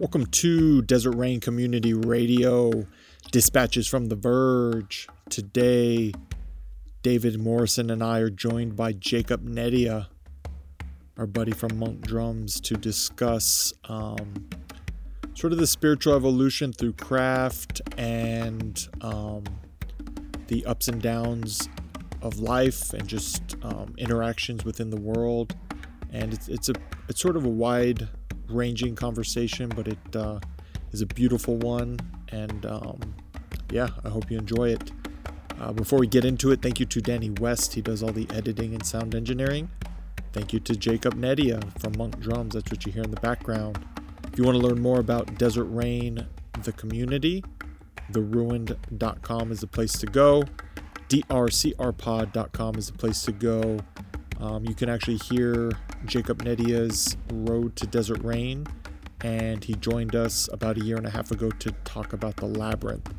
Welcome to Desert Rain Community Radio. Dispatches from The Verge. Today, David Morrison and I are joined by Jacob Neria, our buddy from Monk Drums, to discuss um, sort of the spiritual evolution through craft and um, the ups and downs of life and just um, interactions within the world. And it's, it's a it's sort of a wide ranging conversation, but it uh, is a beautiful one. And um, yeah, I hope you enjoy it. Uh, before we get into it, thank you to Danny West. He does all the editing and sound engineering. Thank you to Jacob Neria from Monk Drums. That's what you hear in the background. If you want to learn more about Desert Rain, the community, theruined.com is the place to go. drcrpod.com is the place to go. Um, you can actually hear Jacob Neria's Road to Desert Rain, and he joined us about a year and a half ago to talk about the Labyrinth.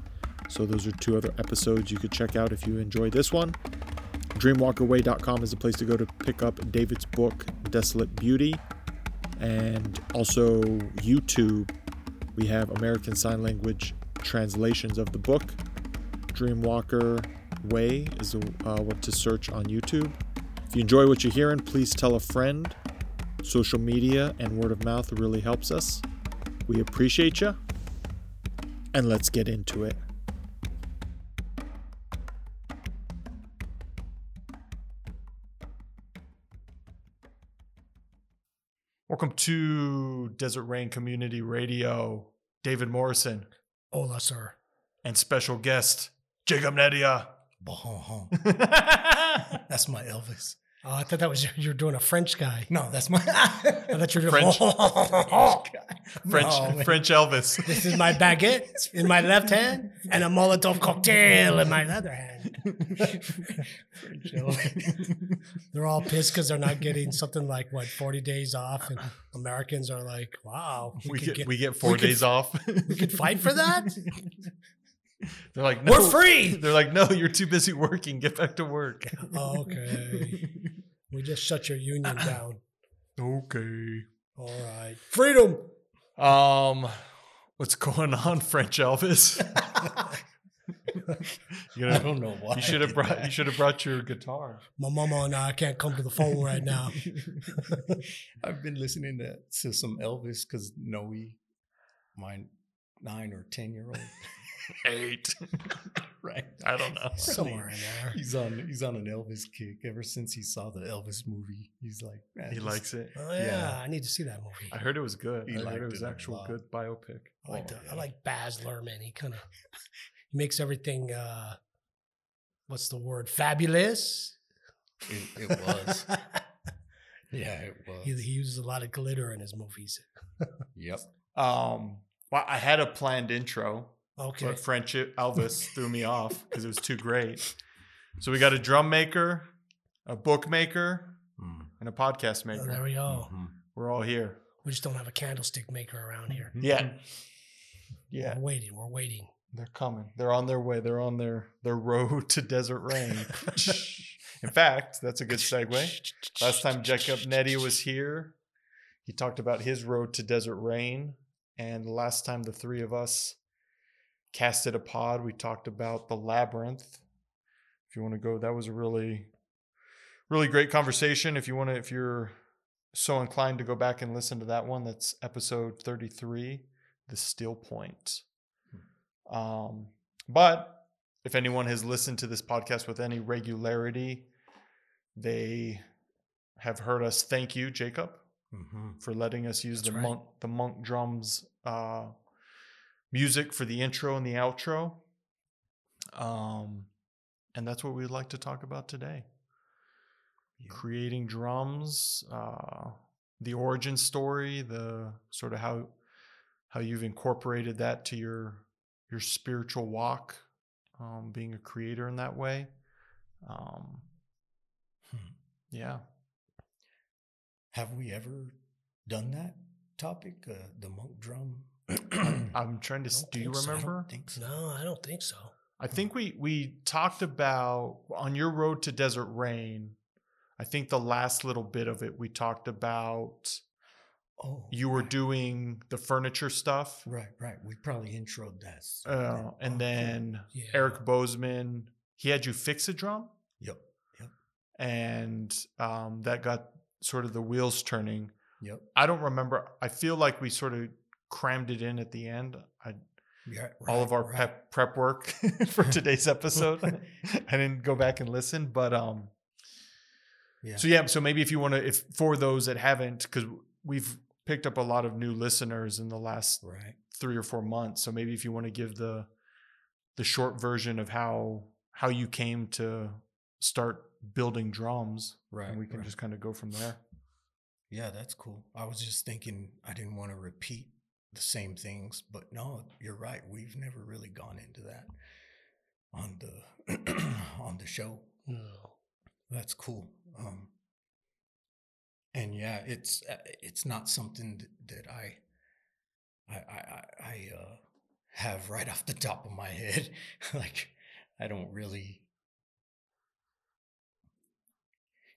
So, those are two other episodes you could check out if you enjoy this one. Dreamwalkerway.com is a place to go to pick up David's book, Desolate Beauty. And also, YouTube, we have American Sign Language translations of the book. Dreamwalker Way is uh, what to search on YouTube. If you enjoy what you're hearing, please tell a friend. Social media and word of mouth really helps us. We appreciate you. And let's get into it. Welcome to Desert Rain Community Radio. David Morrison Hola, sir. and special guest Jacob Neria. Bah-huh. That's my Elvis. Oh, I thought that was you were doing a French guy. No, that's my I thought you were doing French. French No. French Elvis. This is my baguette in my left hand and a Molotov cocktail in my other hand. They're all pissed because they're not getting something like what forty days off, and Americans are like, "Wow, We could get, we get four we could- days off. we could fight for that. They're like, no. We're free." They're like, no, you're too busy working. Get back to work. Oh, okay, we just shut your union down. Okay. All right, freedom. Um, what's going on, French Elvis? you I don't know why. you should have brought that. you should have brought your guitar. My mama and I can't come to the phone right now. I've been listening to, to some Elvis because Noe, my nine or ten year old, Eight. right? I don't know. Somewhere in there. He's on he's on an Elvis kick ever since he saw the Elvis movie. He's like, man, He this- likes it. Oh yeah, Yeah. I need to see that movie. I heard it was good. He I heard liked it was it actual lot. good biopic. I like, Oh, the- I like Baz Luhrmann. He kind of he makes everything. uh What's the word? Fabulous. It, it was, yeah, it was. he, he uses a lot of glitter in his movies. yep. Um, well, I had a planned intro, Okay. but French Elvis threw me off because it was too great. So we got a drum maker, a bookmaker, Mm. and a podcast Oh, there we go. Mhm. We're all here. We just don't have a candlestick maker around here. Yeah. Yeah, We're waiting. We're waiting. they're coming. They're on their way. They're on their their road to Desert Rain. In fact, that's a good segue. Last time Jacob Neria was here, he talked about his road to Desert Rain. And last time the three of us casted a pod, we talked about the labyrinth. If you want to go, that was a really, really great conversation. If you want to, if you're so inclined to go back and listen to that one, that's episode 33, The Still Point. Um, but if anyone has listened to this podcast with any regularity, they have heard us thank you, Jacob, Mhm. for letting us use That's the right. monk the monk drums uh, music for the intro and the outro. Um, and that's what we'd like to talk about today. Yeah. Creating drums, uh, the origin story, the sort of how how you've incorporated that to your your spiritual walk, um, being a creator in that way. Um, Hmm. yeah. Have we ever done that topic? Uh, the monk drum. I'm trying to. don't you think so. I remember? think so. No, I don't think so. I think we we talked about on your road to Desert Rain. I think the last little bit of it we talked about Oh, you were right, doing the furniture stuff. right, right. We probably introed that. s- Uh, then. Oh, and cool. then Yeah. Eric Bozeman, he had you fix a drum, Yep, yep, and um, that got sort of the wheels turning. yep. I don't remember. I feel like we sort of crammed it in at the end. I, Yeah, all of our right. prep prep work for today's episode. I didn't go back and listen, but um, Yeah. so yeah. So maybe if you want to, if for those that haven't, because we've picked up a lot of new listeners in the last right. three or four months. So maybe if you want to give the the short version of how how you came to start building drums, Right. and we can right. just kind of go from there. Yeah, that's cool. I was just thinking I didn't want to repeat the same things, but no, you're right. We've never really gone into that on the on the show. No. That's cool. Um, and yeah, it's uh, it's not something that, that I I I, I- uh, have right off the top of my head. like I don't really.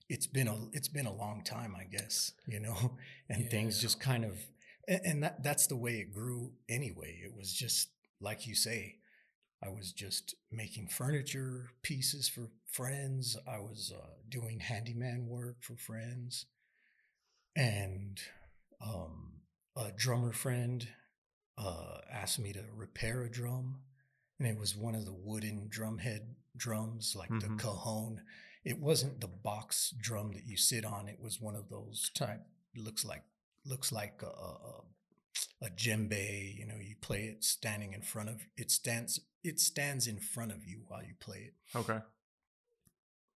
It's been a it's been a long time, I guess, you know, and things just kind of, and, and that that's the way it grew anyway. It was just like you say, I was just making furniture pieces for friends. I was uh, doing handyman work for friends. And um, a drummer friend uh, asked me to repair a drum. And it was one of the wooden drumhead drums, like Mhm. the cajon. It wasn't the box drum that you sit on. It was one of those type, looks like looks like a, a, a djembe. You know, you play it standing in front of it stands it stands in front of you while you play it. Okay.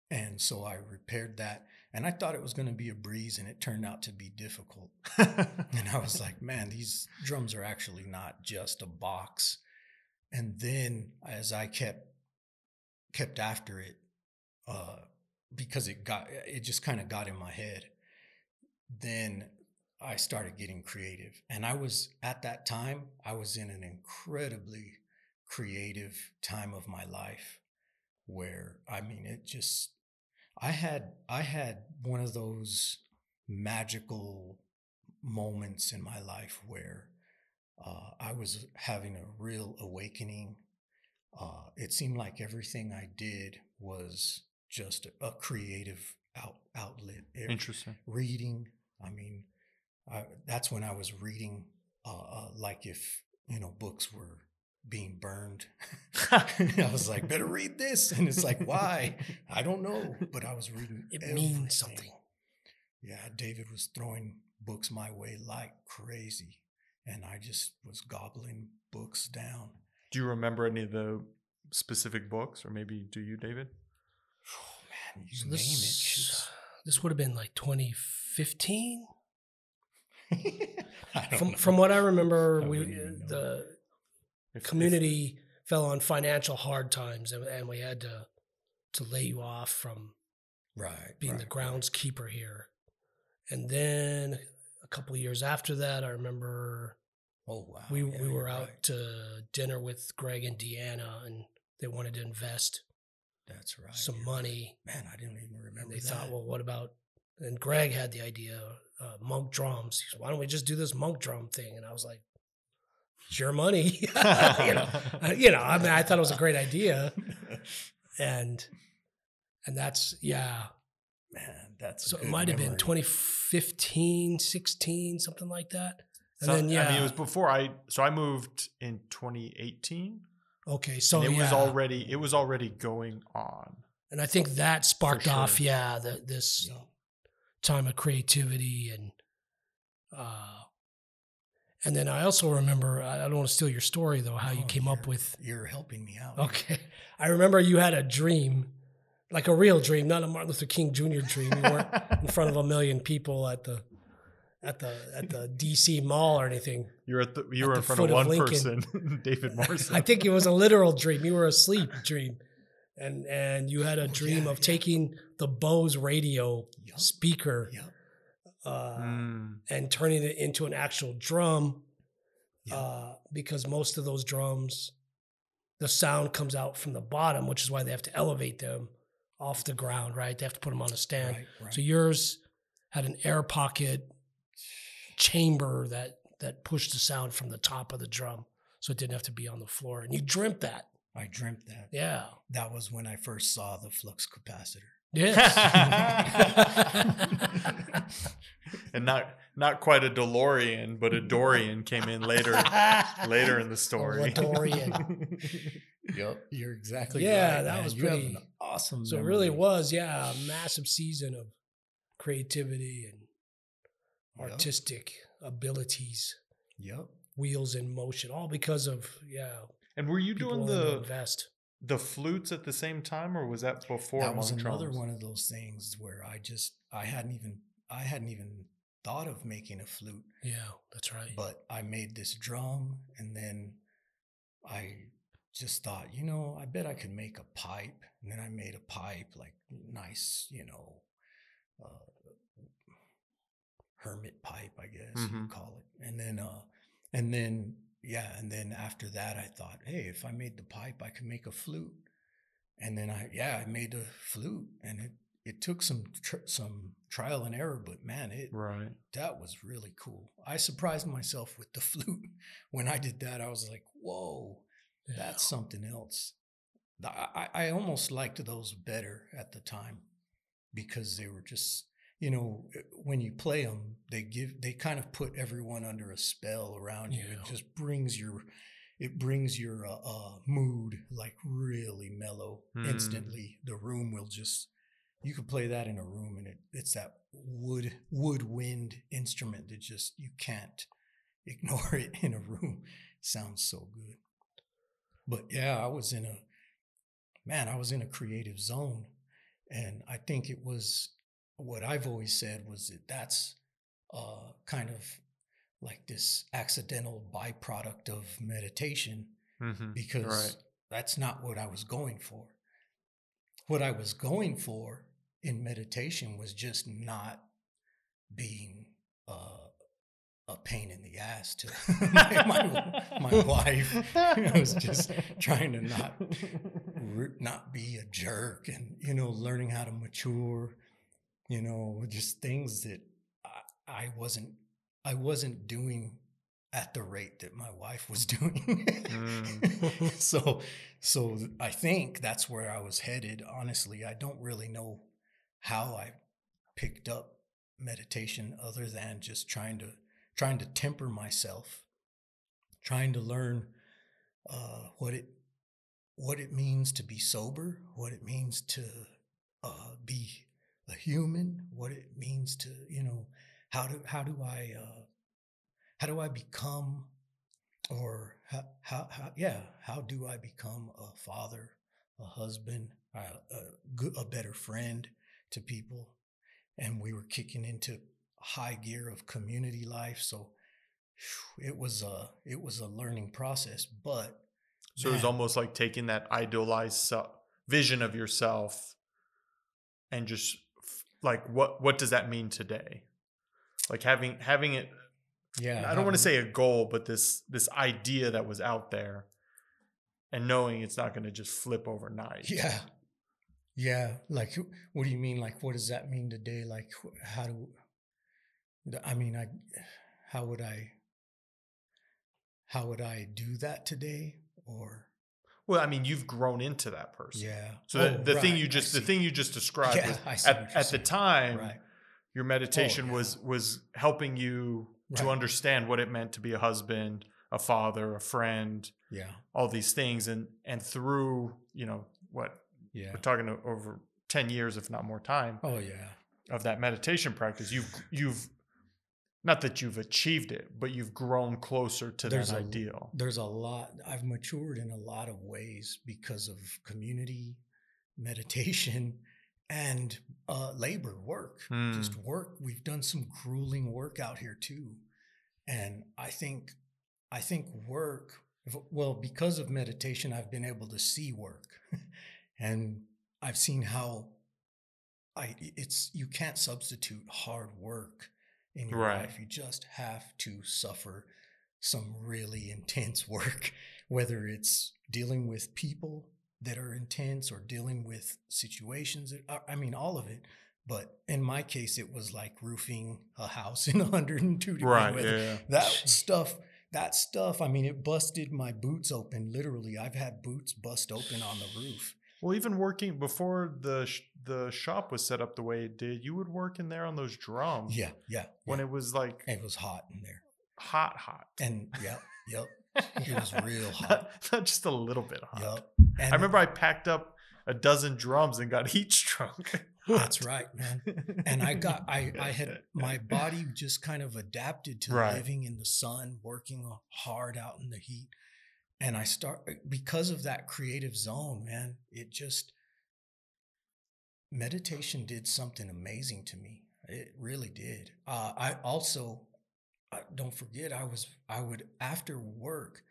And so I repaired that, and I thought it was going to be a breeze, and it turned out to be difficult. And I was like, man, these drums are actually not just a box. And then as I kept kept after it, uh, because it got it just kind of got in my head. Then I started getting creative. And I was at that time, I was in an incredibly creative time of my life where I mean it just I had I had one of those magical moments in my life where uh, I was having a real awakening. Uh, it seemed like everything I did was just a, a creative out, outlet. Every- Interesting. reading. I mean, I, that's when I was reading, uh, uh, like if you know books were being burned. I was like, better read this, and it's like, why? I don't know, but I was reading. It everything. means something. Yeah, David was throwing books my way like crazy, and I just was gobbling books down. Do you remember any of the specific books, or maybe do you, David? Oh man, you So name this, this would have been like 2015. It. I don't From know. from what I remember, I we uh, know. the If- if- community fell on financial hard times, and, and we had to to lay you off from right being the right, right. groundskeeper here. And then a couple of years after that, I remember Oh wow, we yeah, we were out right. to dinner with Greg and Deanna, and they wanted to invest That's right. some you're money. Man, I didn't even remember. And they that. thought, well, what about? And Greg had the idea, uh, monk drums. Why don't we just do this monk drum thing? And I was like, it's your money, you know. Uh, you know, I mean, I thought it was a great idea, and and that's yeah. man, that's So it might have been memory. 2015, 16, something like that. And So, then yeah, I mean, it was before I. So I moved in 2018. okay. So and it was already. It was already going on. and I think that sparked sure. off, yeah, the, this Yeah. Time of creativity and uh and then I also remember I don't want to steal your story though how you Oh, came up with You're helping me out. okay I remember you had a dream like a real dream not a Martin Luther King Jr. dream you weren't in front of a million people at the at the at the DC mall or anything You're at the. You were in front of of one Lincoln. person, David Morrison. I think it was a literal dream you were asleep dream and and you had a Oh, dream yeah, of yeah. taking the Bose radio Yup, speaker yup, uh, Mm, and turning it into an actual drum yup. uh, because most of those drums, the sound comes out from the bottom, which is why they have to elevate them off the ground, right? They have to put them on a stand. right, right. So yours had an air pocket chamber that that pushed the sound from the top of the drum, so it didn't have to be on the floor. And you dreamt that, I dreamt that. yeah, That was when I first saw the flux capacitor. yes, and not not quite a DeLorean, but a Dorian came in later later in the story. Dorian. Yep, you're exactly right. Yeah, right. that man. was pretty- an awesome. So it really was, yeah, a massive season of creativity and Yep, artistic abilities, Yep. wheels in motion, all because of yeah. And were you doing the invest? the flutes at the same time, or was that before? that was another drums? one of those things where I just I hadn't even I hadn't even thought of making a flute, Yeah, that's right. but I made this drum and then I just thought, you know, I bet I could make a pipe. And then I made a pipe, like nice, you know, uh, hermit pipe, I guess Mhm. you'd call it. And then, uh, and then, yeah, and then after that, I thought, hey, if I made the pipe, I could make a flute. And then I, yeah, I made a flute, and it it took some tr- some trial and error, but man, it right. that was really cool. I surprised myself with the flute when I did that. I was like, whoa, Yeah. that's something else. I, I almost liked those better at the time because they were just, you know, when you play them, they give, they kind of put everyone under a spell around you. It just brings your, it brings your uh, uh, mood like really mellow Hmm. instantly. The room will just, you could play that in a room and it, it's that wood, woodwind instrument that just, you can't ignore it in a room. Sounds so good. But yeah, I was in a man, I was in a creative zone. And I think it was what I've always said was that that's uh, kind of like this accidental byproduct of meditation Mm-hmm. because Right. that's not what I was going for. What I was going for in meditation was just not being uh, a pain in the ass to my, my, my wife. I was just trying to not not be a jerk and you know learning how to mature you know just things that I, I wasn't i wasn't doing at the rate that my wife was doing Mm. so so i think that's where i was headed honestly i don't really know how i picked up meditation other than just trying to trying to temper myself trying to learn uh, what it what it means to be sober, what it means to uh, be a human, what it means to you know how do how do I uh, how do I become or how, how, how yeah how do I become a father, a husband, a, a, good, a better friend to people, and we were kicking into high gear of community life, so it was a it was a learning process, but So it was almost like taking that idealized vision of yourself and just like what what does that mean today? Like having having it yeah I don't want to say a goal, but this this idea that was out there and knowing it's not going to just flip overnight. Yeah. Yeah. Like, what do you mean? Like, what does that mean today? Like, how do, I mean, I, how would I, how would I do that today? Or, Well, I mean, you've grown into that person. yeah. So the, Oh, the thing right, you just the thing you just described Yeah, was I see what at, at the time Right. your meditation oh, yeah. was was helping you to understand what it meant to be a husband, a father, a friend, Yeah. all these things and and through, you know, what Yeah. we're talking over 10 years if not more time Oh, yeah. of that meditation practice, you've you've not that you've achieved it, but you've grown closer to There's that a- ideal. There's a lot, I've matured in a lot of ways because of community, meditation, and uh, labor work. Just Hmm. work. We've done some grueling work out here too, and I think, I think work. Well, because of meditation, I've been able to see work, and I've seen how I it's you can't substitute hard work in your Right. life. You just have to suffer some really intense work, whether it's dealing with people that are intense or dealing with situations that are, I mean, all of it. But in my case, it was like roofing a house in 102 degree Right. weather. Yeah. That stuff, that stuff. I mean, it busted my boots open. Literally, I've had boots bust open on the roof. Well, even working before the sh- the shop was set up the way it did, you would work in there on those drums. Yeah, yeah. When yeah. it was like it was hot in there, hot, hot. and yep, yep, it was real hot. Not, not just a little bit hot. Yep. And I remember I packed up a dozen drums and got heat shrunk. that's right, man. and I got I I had my body just kind of adapted to Right. living in the sun, working uh, hard out in the heat. And I start because of that creative zone, man, it just meditation did something amazing to me. It really did. Uh, I also uh, don't forget I was I would after work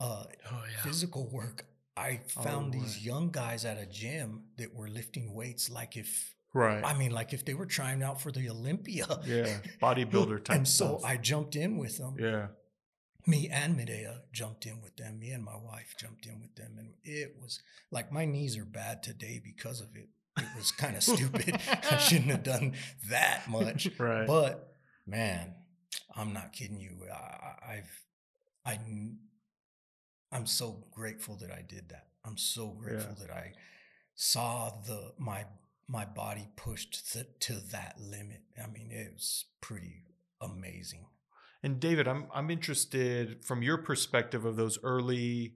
uh Oh yeah. physical work I Oh, found these young guys at a gym that were lifting weights like if right. I mean, like if they were trying out for the Olympia. yeah. Bodybuilder type And so stuff. I jumped in with them. yeah. Me and Medea jumped in with them. Me and my wife jumped in with them. And it was like my knees are bad today because of it. It was kind of stupid. I shouldn't have done that much. Right. But man, I'm not kidding you. I, I've, I, I'm so grateful that I did that. I'm so grateful that I saw the my my body pushed th- to that limit. I mean, it was pretty amazing. And David, I'm I'm interested from your perspective of those early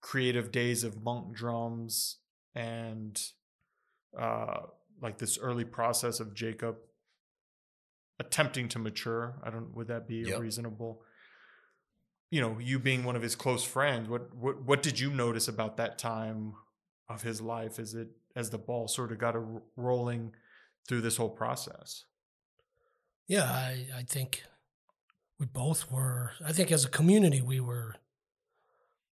creative days of monk drums and uh like this early process of Jacob attempting to mature. I don't would that be a Yep. reasonable you know, you being one of his close friends, what what what did you notice about that time of his life as it as the ball sort of got a r- rolling through this whole process? Yeah, I, I think we both were. I think as a community, we were.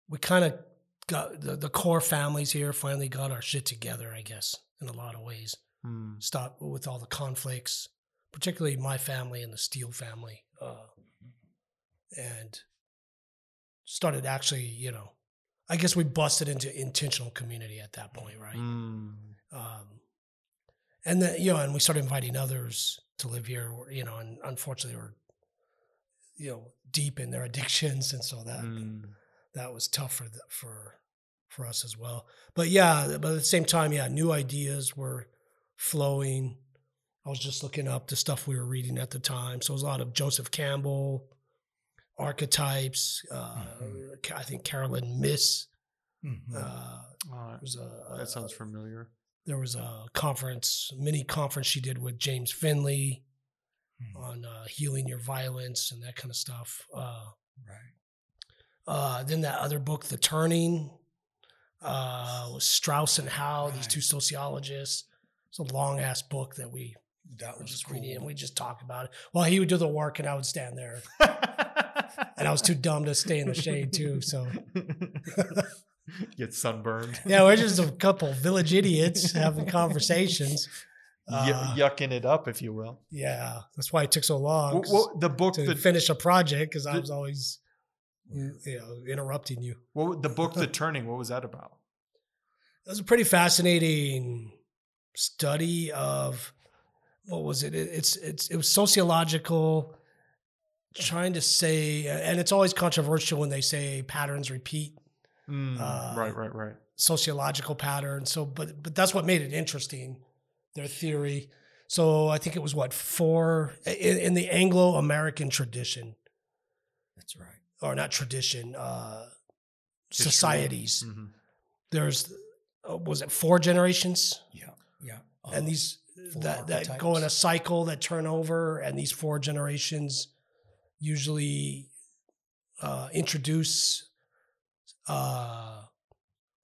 We kind of got the, the core families here finally got our shit together. I guess in a lot of ways, Hmm. stop with all the conflicts, particularly my family and the Steele family, uh, and started actually, you know, I guess we busted into intentional community at that point, right? Hmm. um, and then you know, and we started inviting others to live here. You know, and unfortunately, we're you know deep in their addictions, and so that Hmm. that was tough for the, for for us as well. But yeah, but at the same time, yeah, new ideas were flowing. I was just looking up the stuff we were reading at the time, so it was a lot of Joseph Campbell archetypes. Uh, Mhm. I think Caroline Myss. Mhm. Uh, All right. there was a, That sounds familiar. there was a conference, mini conference she did with James Finley Mhm. on uh, healing your violence and that kind of stuff. Uh, right. uh, then that other book, The Turning, uh, was Strauss and Howe, these two sociologists. It's a long ass book that we That was just cool. reading and we just talk about it. Well, he would do the work and I would stand there. And I was too dumb to stay in the shade too. So Get sunburned. yeah, we're just a couple village idiots having conversations. Uh, yucking it up, if you will. yeah, that's why it took so long. Well, well, the book, to the, finish a project because I was always, you know, interrupting you. what, the book, The Turning, what was that about? It was a pretty fascinating study of what was it? It- It's it's it was sociological, trying to say, and it's always controversial when they say patterns repeat, Mm, Uh, right, right, right. sociological patterns. So, but but that's what made it interesting, their theory. So I think it was what four in, in the Anglo American tradition, That's right. or not tradition, uh, societies. Mhm. there's uh, was it four generations Yeah. Yeah. and Uh, these that that go in a cycle that turn over and these four generations usually uh, introduce uh,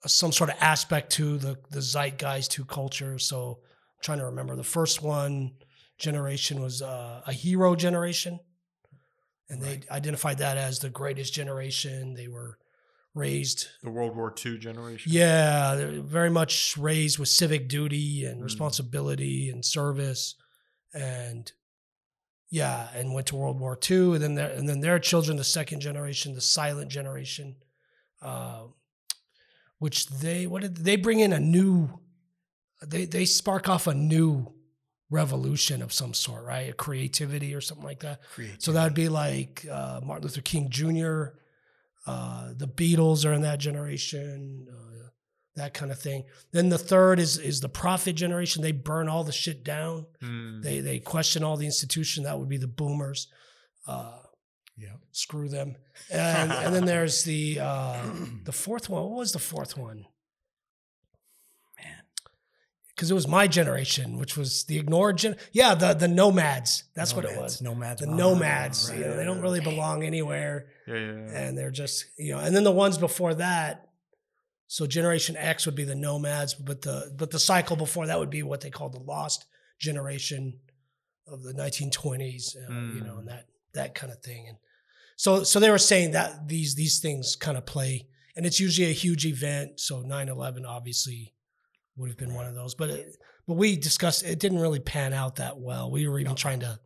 some sort of aspect to the the zeitgeist to culture so trying to remember the first one generation was uh, a hero generation and Right. they identified that as the greatest generation they were raised The World War II generation. yeah, they're very much raised with civic duty and Mm. responsibility and service, and yeah, and went to World War II, and then their and then their children, the second generation, the silent generation, uh, which they what did they bring in a new, they they spark off a new revolution of some sort, right? A creativity or something like that. Creativity. So that would be like uh, Martin Luther King Jr., uh, the Beatles are in that generation, uh, that kind of thing. Then the third is is the prophet generation. They burn all the shit down. Mm. They they question all the institution. That would be the boomers. Uh, yeah. screw them. And and then there's the uh, the fourth one. What was the fourth one? Because it was my generation, which was the ignored gen. Yeah, the the nomads. That's what it Nomads. was. Nomads. The wow. nomads. You know, they don't really belong anywhere. Yeah, yeah, yeah. and they're just you know and then the ones before that so generation x would be the nomads but the but the cycle before that would be what they called the lost generation of the 1920s uh, you know Mm. and that that kind of thing and so so they were saying that these these things kind of play and it's usually a huge event so 9-11 obviously would have been one of those but it, but we discussed it didn't really pan out that well we were even trying to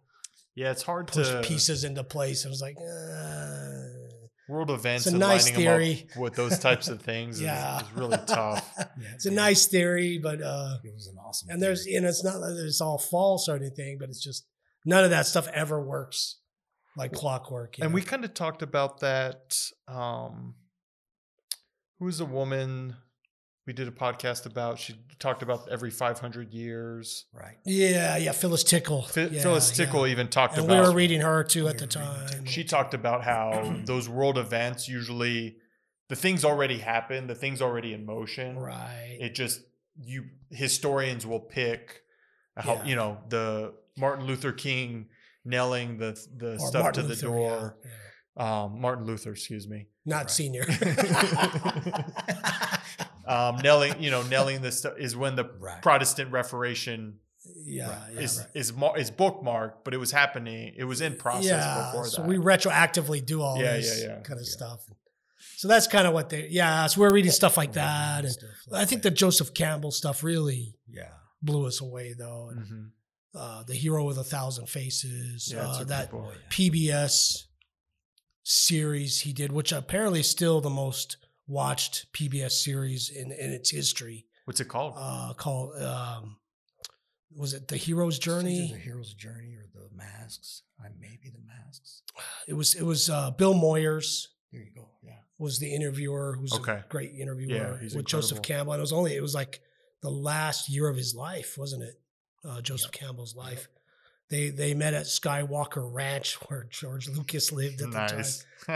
Yeah, it's hard push to pieces into place it was like uh, world events a and nice lining theory. them up with those types of things yeah is, is really tough. Yeah, it's a yeah. nice theory, but uh, It was an awesome. and there's theory. you know it's not that it's all false or anything, but it's just none of that stuff ever works like clockwork. And know? we kind of talked about that. Um, who was a woman we did a podcast about? She talked about every 500 years. right. yeah, yeah, Phyllis Tickle, Ph- yeah, Phyllis yeah. Tickle even talked and we were reading her too We at the time. She talked about how those world events usually the things already happen, the things already in motion. right? It just you historians will pick how Yeah. you know the Martin Luther King nailing the the Or stuff Martin to the door. yeah, yeah. Um, Martin Luther, excuse me. not Right. senior. um, nailing, you know, nailing this stuff is when the Right. Protestant Reformation yeah, Right. yeah, is right. is mar- is bookmarked, but it was happening. It was in process yeah. before So that. we retroactively do all Yeah, this yeah, kind of stuff. So that's kind of what they. Yeah, so we're reading stuff like that, and like I think the. Joseph Campbell stuff really yeah. blew us away, though. And, Mhm. uh, the hero with a thousand faces, Yeah, uh, that good book. yeah. PBS series he did, which apparently is still the most watched PBS series in, in its history, What's it called? uh, called um, was it The Hero's It's either The Journey? hero's journey or the masks. I maybe the masks. It was it was uh, Bill Moyers There you go. Yeah. was the interviewer, who's Okay. a great interviewer Yeah, he's with Joseph. Campbell. And it was only it was like the last year of his life, wasn't it? Uh, Joseph Campbell's life. They they met at Skywalker Ranch where George Lucas lived at the time.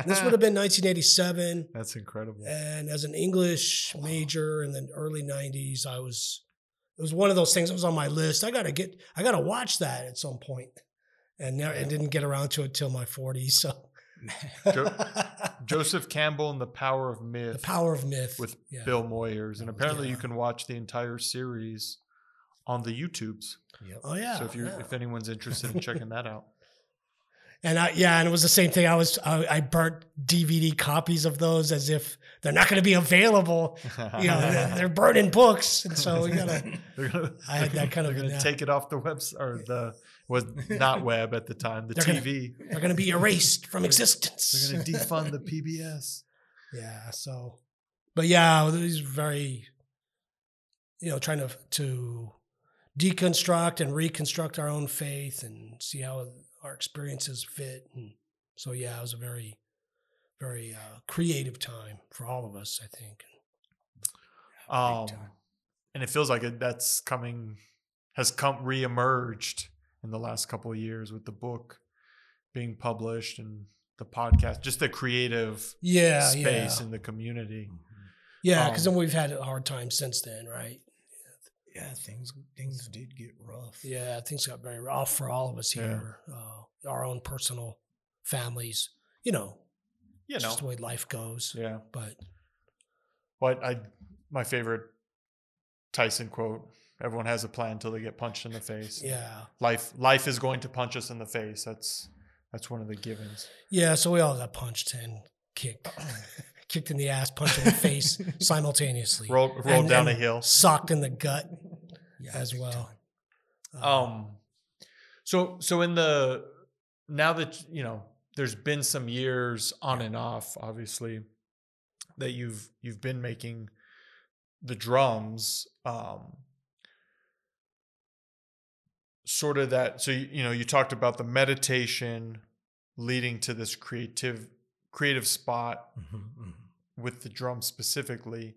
This would have been 1987. That's incredible. And as an English major in the early 90s, I was, it was one of those things that was on my list. I got to get, I got to watch that at some point. And never, I didn't get around to it till my 40s. So, Jo- Joseph Campbell and the Power of Myth the power of myth with yeah. Bill Moyers, and apparently you can watch the entire series on the YouTubes. Yep. Oh, yeah. so if you yeah. if anyone's interested in checking that out, And I, yeah, and it was the same thing. I was, I, I burnt DVD copies of those as if they're not going to be available. You know, they're, they're burning books. And so we got to, they're gonna, I had that kind they're of gonna an- take it off the website or the was not web at the time, the They're gonna- TV. they're going to be erased from existence. They're gonna defund the PBS. Yeah. So, but yeah, he's very, you know, trying to to deconstruct and reconstruct our own faith and see how our experiences fit. And so, yeah, it was a very, very uh, creative time for all of us. I think. Um, and it feels like it, that's coming has come reemerged in the last couple of years with the book being published and the podcast, just the creative Yeah. space yeah. in the community. Mhm. Yeah, because um, then we've had a hard time since then, right? Yeah, things things did get rough. Yeah, things got very rough for all of us Yeah. here. Uh, our own personal families, you know, You know, just the way life goes. yeah. But What I my favorite Tyson quote: "Everyone has a plan until they get punched in the face." yeah, life life is going to punch us in the face. That's that's one of the givens. yeah. So we all got punched and kicked, kicked in the ass, punched in the face simultaneously, Roll roll And- down and a hill. socked in the gut Yeah, as well. time. Uh, Um, so so in the now that you know, there's been some years on and off, obviously, that you've you've been making the drums. Um, sort of that so you, you know you talked about the meditation leading to this creative creative spot Mhm, mhm. With the drum specifically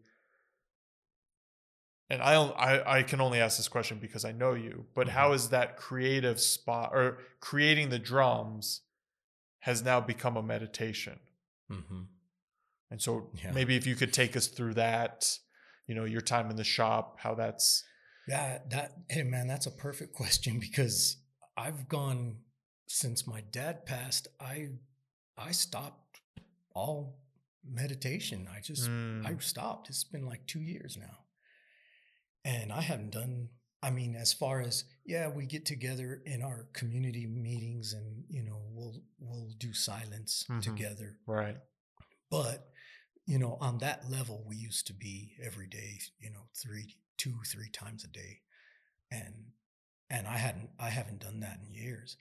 and I, I i can only ask this question because i know you but Mhm. how is that creative spot or creating the drums has now become a meditation Mhm. and so Yeah. maybe if you could take us through that you know your time in the shop how that's Yeah, that hey man, that's a perfect question because I've gone since my dad passed, I I stopped all meditation. I just I Mm, stopped. It's been like 2 years now. And I haven't done I mean as far as yeah, we get together in our community meetings and you know, we'll we'll do silence Mhm. together. right But you know, on that level, we used to be every day, you know, three, two, three times a day, and and I hadn't, I haven't done that in years.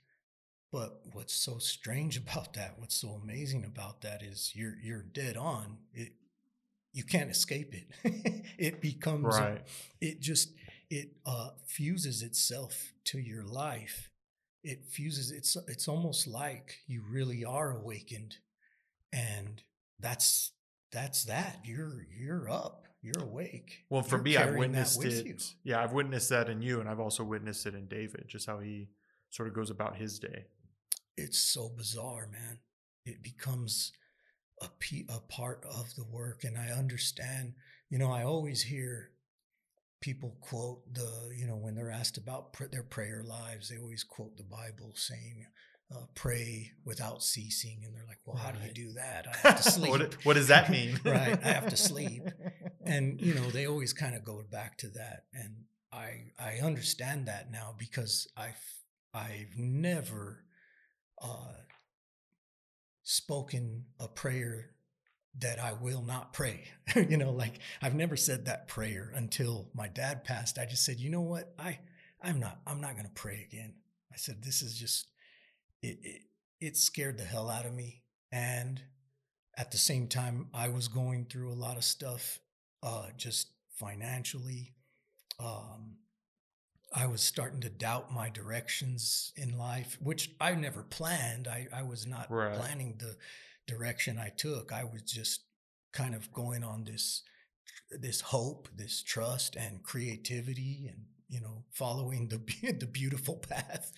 But what's so strange about that, what's so amazing about that is you're you're dead on. It you can't escape it. it becomes right it just it uh, fuses itself to your life. It fuses. It's it's almost like you really are awakened, and that's that's that. You're you're up. You're awake. Well, for You're me, I've witnessed it. you. Yeah, I've witnessed that in you, and I've also witnessed it in David, just how he sort of goes about his day. It's so bizarre, man. It becomes a a part of the work, and I understand. You know, I always hear people quote the you know when they're asked about pr- their prayer lives, they always quote the Bible saying. Uh, pray without ceasing, and they're like, "Well, how do you do that? I have to sleep." what, what does that mean? Right, I have to sleep. and you know they always kind of go back to that and i i understand that now because i've i've never uh spoken a prayer that i will not pray. You know like i've never said that prayer until my dad passed. I just said you know what? I i'm not i'm not going to pray again. I said this is just it, it it scared the hell out of me. And at the same time i was going through a lot of stuff uh just financially um i was starting to doubt my directions in life which i never planned i i was not Right. planning the direction i took i was just kind of going on this this hope this trust and creativity and you know following the the beautiful path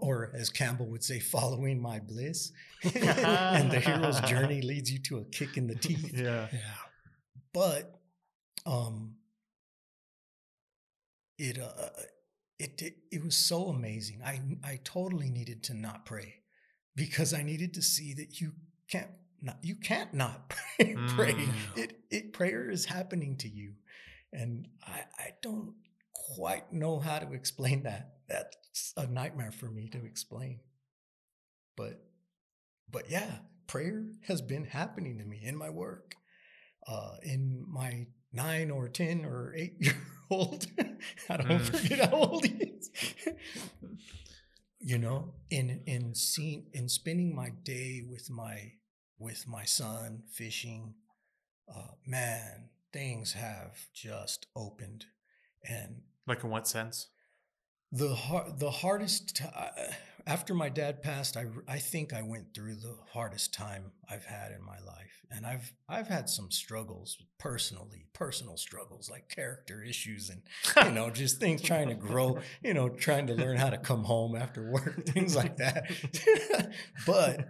or as campbell would say following my bliss and the hero's journey leads you to a kick in the teeth yeah. Yeah. but um it uh it, it it was so amazing i i totally needed to not pray because i needed to see that you can't not you can't not pray, pray. Mm. it it prayer is happening to you and i i don't quite know how to explain that that's a nightmare for me to explain but but yeah prayer has been happening to me in my work uh, in my nine or 10 or eight year old. I don't Mm. forget how old he is. you know, in, in seeing, in spending my day with my, with my son fishing, uh, man, things have just opened and Like in what sense? the hard, the hardest ti- after my dad passed, I I think I went through the hardest time I've had in my life, and I've I've had some struggles personally, personal struggles like character issues and you know just things trying to grow, you know, trying to learn how to come home after work, things like that. but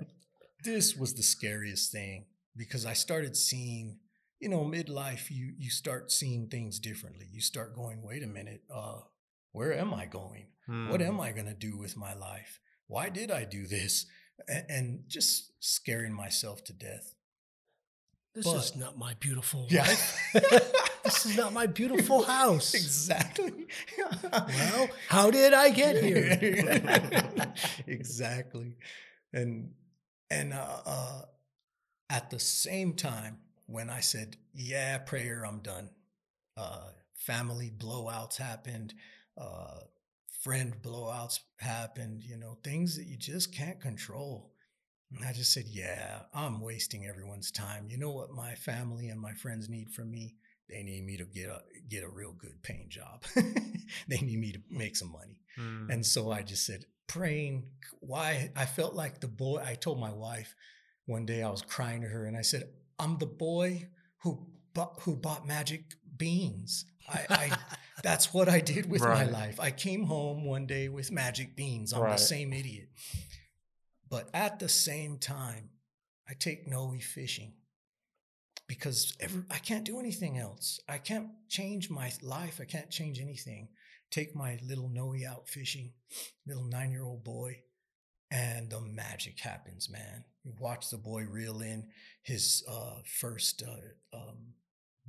this was the scariest thing because I started seeing, you know, midlife, you you start seeing things differently. You start going, wait a minute, uh, where am I going? What Mm. am I going to do with my life? Why did I do this? And, and just scaring myself to death. This But- is not my beautiful Yeah. life. this is not my beautiful house. exactly. Well, how did I get here? exactly. And and uh, uh, at the same time, when I said, "Yeah, prayer, I'm done," uh, family blowouts happened, uh, friend blowouts happened. You know, things that you just can't control. And I just said, "Yeah, I'm wasting everyone's time. You know what my family and my friends need from me they need me to get a get a real good paying job. they need me to make some money. Mm. And so I just said, praying. Why? I felt like the boy. I told my wife one day I was crying to her, and I said, "I'm the boy who bought, who bought magic beans. I, I that's what I did with Right. my life. I came home one day with magic beans. I'm Right. the same idiot. But at the same time, I take Noe fishing because every, I can't do anything else. I can't change my life. I can't change anything. Take my little Noe out fishing, little nine year old boy, and the magic happens, man. You watch the boy reel in his uh, first uh, um,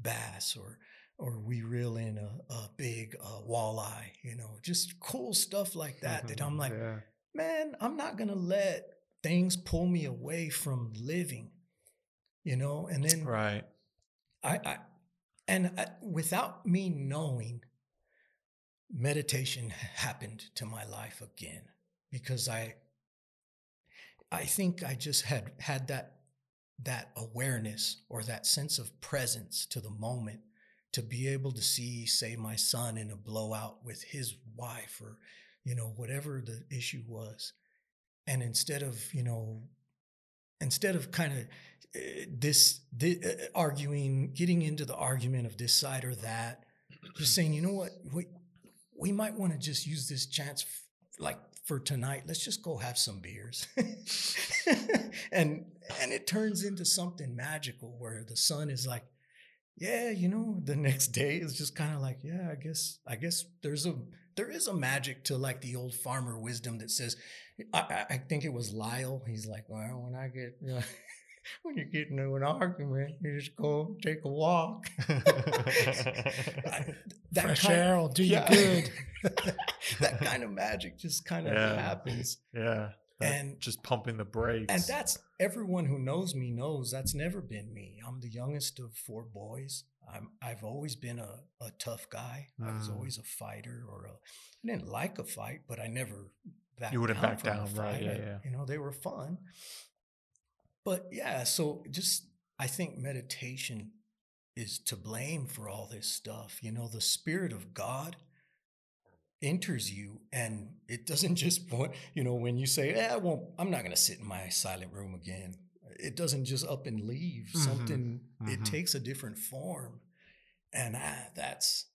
bass, or or we reel in a, a big uh, walleye, you know, just cool stuff like that. That I'm like, Yeah. man, I'm not gonna let things pull me away from living, you know. And then Right. I, I and I, without me knowing, meditation happened to my life again because I I think I just had had that that awareness or that sense of presence to the moment to be able to see say my son in a blowout with his wife or you know whatever the issue was. And instead of you know instead of kind of uh, this, thi- uh, arguing getting into the argument of this side or that just saying you know what? We we might want to just use this chance f- like for tonight. Let's just go have some beers. And and it turns into something magical where the son is like yeah you know the next day is just kind of like yeah i guess i guess there's a there is a magic to like the old farmer wisdom that says i, I- think it was lyle he's like well when i get you know, when you get into an argument you just go take a walk I- that Fresh kind- air will do yeah. you good. that kind of magic just kind of Yeah. happens Yeah. And- just pumping the brakes. and that's everyone who knows me knows that's never been me i'm the youngest of four boys I'm, i've always been a, a tough guy i was Mm. always a fighter or a i didn't like a fight but i never backed You wouldn't down back down, right, yeah, yeah. you know they were fun but yeah so just i think meditation is to blame for all this stuff you know the spirit of god enters you and it doesn't just point you know when you say eh, i won't i'm not going to sit in my silent room again it doesn't just up and leave Mhm, something it mhm. takes a different form and ah, that's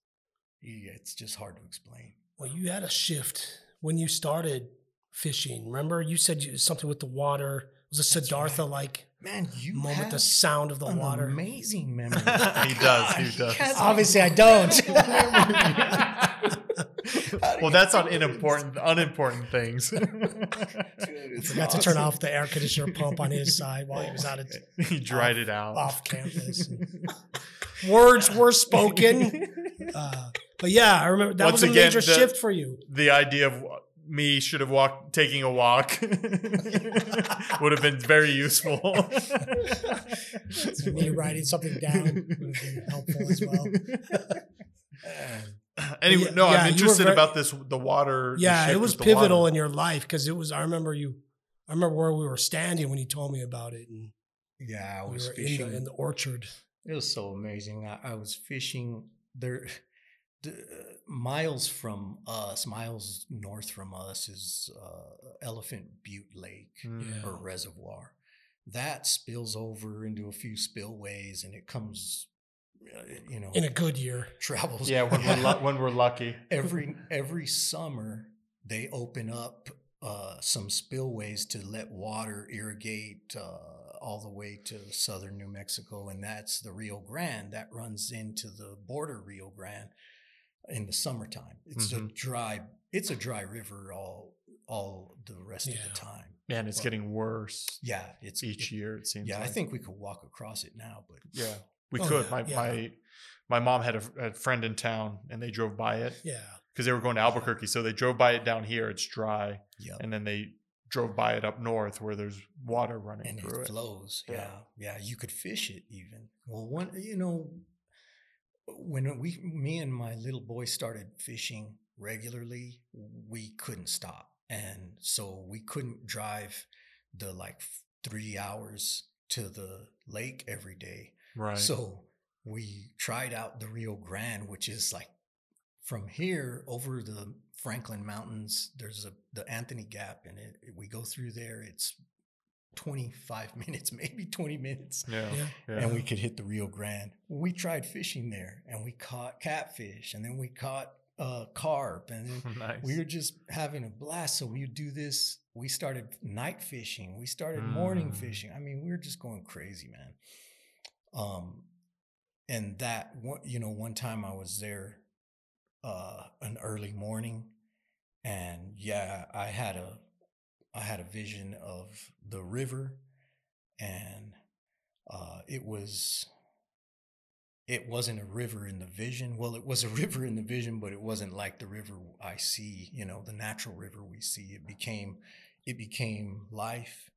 yeah, it's just hard to explain Well, you had a shift when you started fishing. Remember, you said you, something with the water. Was it That's right. Siddhartha like man you moment? have The sound of the an water. amazing memory He does, he does. has Obviously, I don't. Great memory. How do well, that's on do unimportant, unimportant things. Dude, I it's forgot to turn off the air conditioner pump on his side while he was out of he dried it out. off campus. Words were spoken. Uh, but yeah, I remember that Once was a again, major the- shift for you. The idea of me should have walked, taking a walk, would have been very useful. Me writing something down would have been helpful as well. anyway, Yeah, no, yeah, I'm interested very- about this. The water. the Yeah, it was pivotal in your life because it was. I remember you. I remember where we were standing when you told me about it, and yeah i we was were in fishing the, in the orchard. It was so amazing. I, I was fishing there. The, miles from us, miles north from us, is uh, Elephant Butte Lake Mm. or reservoir. That spills over into a few spillways, and it comes, you know, In a good year, travels. Yeah, when we're, lu- when we're lucky. every every summer they open up uh, some spillways to let water irrigate uh, all the way to southern New Mexico, and that's the Rio Grande that runs into the border Rio Grande in the summertime. It's a Mhm. dry it's a dry river all all the rest of the time. Man, it's Well, getting worse Yeah, it's each it- year. It seems. Yeah, I think we could walk across it now, but Yeah, we Oh, could. yeah, my yeah. my my mom had a, a friend in town, and they drove by it yeah. because they were going to Albuquerque. So they drove by it down here. It's dry, yeah. and then they drove by it up north where there's water running and through it it. flows. Yeah. Yeah. yeah, You could fish it even. Well, one, you know, when we, me and my little boy started fishing regularly, we couldn't stop, and so we couldn't drive the like three hours to the lake every day. Right. So we tried out the Rio Grande, which is like from here over the Franklin Mountains. There's a the Anthony Gap, and it, it- we go through there. It's 25 minutes, maybe 20 minutes, Yeah. Yeah. yeah. and we could hit the Rio Grande. We tried fishing there, and we caught catfish, and then we caught uh, carp, and then nice. we were just having a blast. So we would do this. We started night fishing. We started morning Mm. fishing. I mean, we were just going crazy, man. Um, and that one, you know, one time I was there, uh, an early morning, and yeah, I had a, I had a vision of the river, and uh, it was it wasn't a river in the vision. Well, it was a river in the vision, but it wasn't like the river I see, you know, the natural river we see. It became it became life,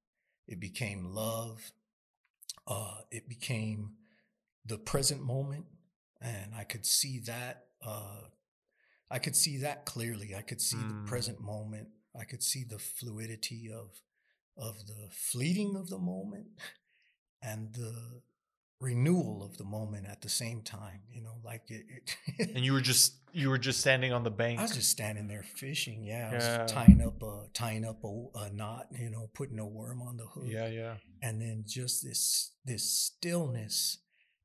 it became love, uh, it became the present moment. And I could see that uh I could see that clearly. I could see Mm. the present moment. I could see the fluidity of of the fleeting of the moment and the renewal of the moment at the same time. You know, like it. it and you were just you were just standing on the bank. I was just standing there fishing. Yeah, I was Yeah. tying up a tying up a, a knot. You know, putting a worm on the hook. yeah, yeah. and then just this this stillness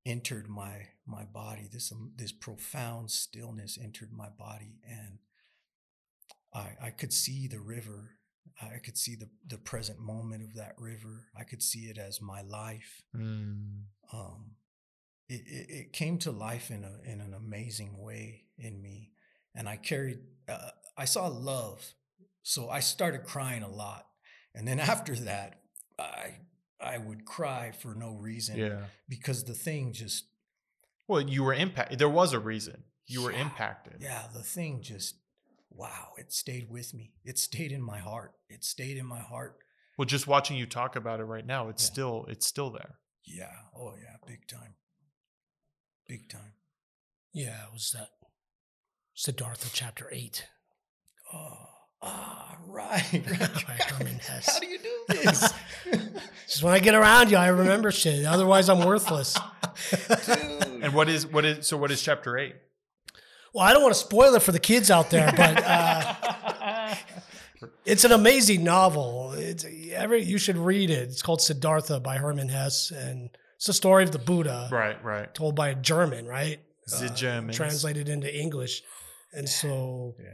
entered my my body. This um, this profound stillness entered my body, and I I could see the river. I could see the the present moment of that river. I could see it as my life Mm. um, it, it, it came to life in a in an amazing way in me, and I carried. Uh, I saw love, so I started crying a lot, and then after that, I I would cry for no reason Yeah. because the thing just Well, you were impacted. There was a reason. You were Yeah. impacted. yeah the thing just wow it stayed with me. It stayed in my heart. It stayed in my heart. Well, just watching you talk about it right now, it's Yeah. still it's still there. Yeah. Oh yeah. Big time. Big time. Yeah, it was that Siddhartha chapter eight. Oh. Ah, right. right. Hermann Hesse. How do you do this? Just when I get around you, I remember shit. Otherwise, I'm worthless. Dude. And what is what is so? What is chapter eight? Well, I don't want to spoil it for the kids out there, but uh, it's an amazing novel. It's every you should read it. It's called Siddhartha by Hermann Hesse, and it's the story of the Buddha right, right. told by a German, right? The Germans. translated into English, and so yeah.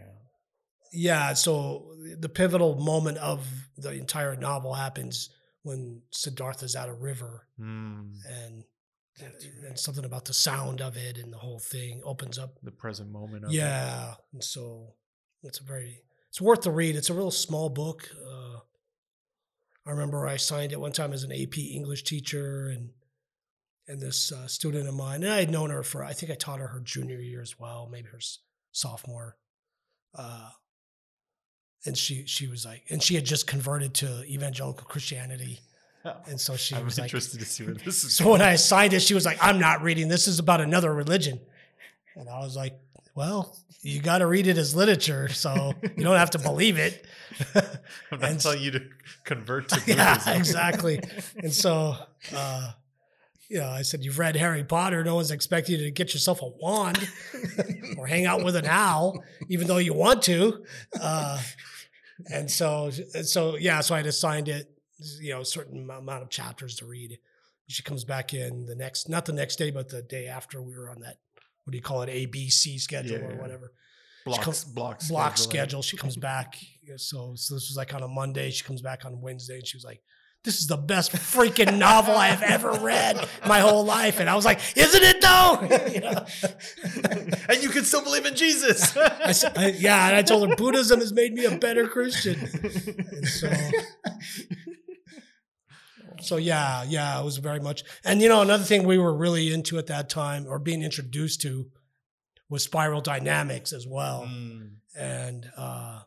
yeah, so the pivotal moment of the entire novel happens when Siddhartha's at a river Mm, and That's and something about the sound of it and the whole thing opens up. the present moment. Of it. Yeah, and so it's a very it's worth the read. It's a real small book. Uh, I remember I signed it one time as an AP English teacher, and and this uh, student of mine, and I had known her for I think I taught her her junior year as well, maybe her sophomore. Uh, and she she was like, and she had just converted to evangelical Christianity, and so she I'm was like, interested to see where this is. so when I signed it, she was like, I'm not reading. This is about another religion. And I was like, well, you got to read it as literature. So you don't have to believe it. I'm not telling you to convert to yeah, exactly. And so, uh, you know, I said, you've read Harry Potter. No one's expecting you to get yourself a wand or hang out with an owl, even though you want to. Uh, and so, so, yeah, so I assigned it, you know, a certain amount of chapters to read. She comes back in the next, not the next day, but the day after we were on that, what do you call it, ABC schedule Yeah, or yeah. whatever Blocks, comes- blocks, block scheduling. schedule. She comes back. Uh, so, so this was like on a Monday. She comes back on Wednesday and she was like, this is the best freaking novel I have ever read my whole life. And I was like, isn't it though? You know? and you can still believe in Jesus. I I- yeah. And I told her Buddhism has made me a better Christian. And so, so yeah, yeah, it was very much. And you know, another thing we were really into at that time or being introduced to was spiral dynamics as well. Mm. and uh,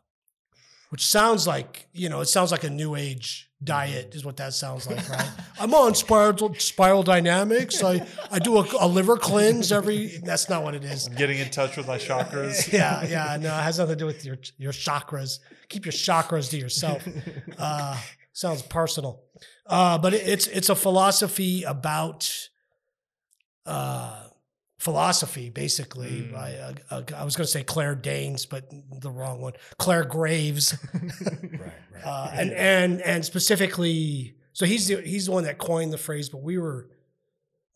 which sounds like you know it sounds like a new age diet is what that sounds like right i'm on spiral spiral dynamics i i do a, a liver cleanse every that's not what it is I'm getting in touch with my chakras. yeah yeah no it has nothing to do with your your chakras keep your chakras to yourself uh, sounds personal uh, but it, it's it's a philosophy about uh, philosophy, basically. Mm. By a, a, I was going to say Claire Danes, but the wrong one. Clare Graves, right, right. uh, and and and specifically, so he's the, he's the one that coined the phrase. But we were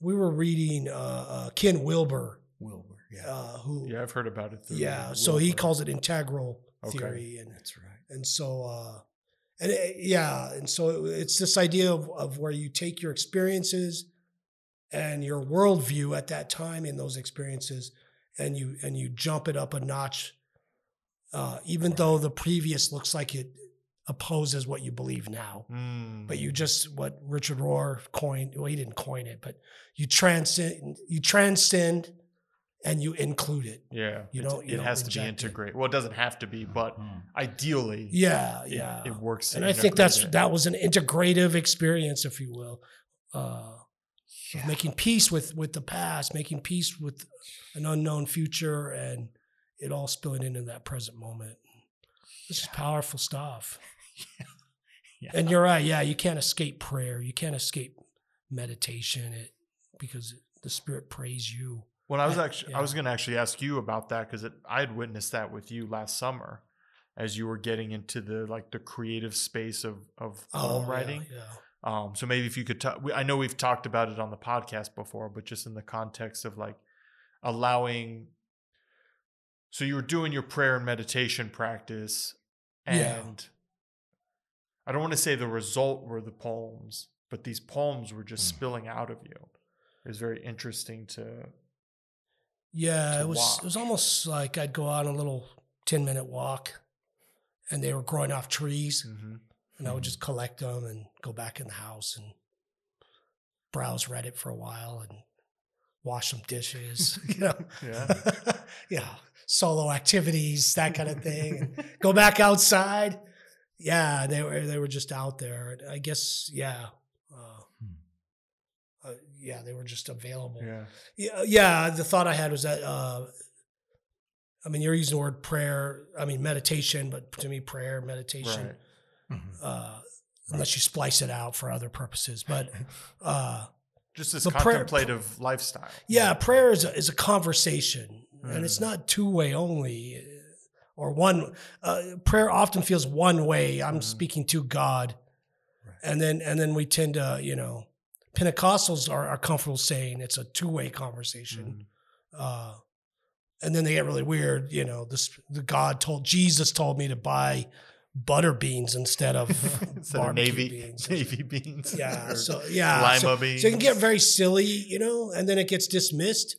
we were reading uh, uh, Ken Wilber, Wilbur, yeah, uh, who Yeah, I've heard about it. through yeah. So he calls it integral Okay. theory, and that's right. and so uh and it, yeah and so it's this idea of, of where you take your experiences and your worldview at that time in those experiences and you and you jump it up a notch uh even though the previous looks like it opposes what you believe now Mm. but you just what richard rohr coined well he didn't coin it but you transcend you transcend and you include it yeah, you it's- don't- you it has to be reject integrated. Well, it doesn't have to be, but ideally, yeah it- yeah it, works. and I think that's it. that was an integrative experience, if you will, uh, of making peace with with the past, making peace with an unknown future, and it all spilling into that present moment. This is powerful stuff. Yeah. And you're right. Yeah, you can't escape prayer. You can't escape meditation. It because the Spirit prays you. Well, I was actually I was going to actually ask you about that because I had witnessed that with you last summer, as you were getting into the like the creative space of of poem Oh, yeah, writing. Yeah. Um, so maybe if you could talk, I know we've talked about it on the podcast before, but just in the context of like allowing. So you were doing your prayer and meditation practice, and Yeah. I don't want to say the result were the poems, but these poems were just Mm. spilling out of you. It was very interesting to. Yeah, it was watch. it was almost like I'd go on a little ten minute walk, and they were growing off trees, Mhm. and I would Mhm. just collect them and go back in the house and browse Reddit for a while and wash some dishes, you know, Yeah. yeah, solo activities, that kind of thing. And go back outside. Yeah, they were they were just out there. I guess yeah, yeah, they were just available. Yeah. Yeah, yeah. The thought I had was that, uh, I mean, you're using the word prayer. I mean, meditation, but to me, prayer, meditation, Right. Mhm. uh, unless you splice it out for other purposes. But uh, Just this The prayer- contemplative lifestyle. yeah, prayer is a, is a conversation, and it's Mm. not two way only, uh, or one. Uh, prayer often feels one way. I'm Mhm. speaking to God, Right. and then and then we tend to, you know, Pentecostals are, are comfortable saying it's a two way conversation. Mhm. uh, and then they get really weird. You know, this the God told Jesus told me to buy butter beans instead of Instead barbecue navy beans. navy beans. Yeah, so yeah, lima so, beans. so it can get very silly, you know, and then it gets dismissed.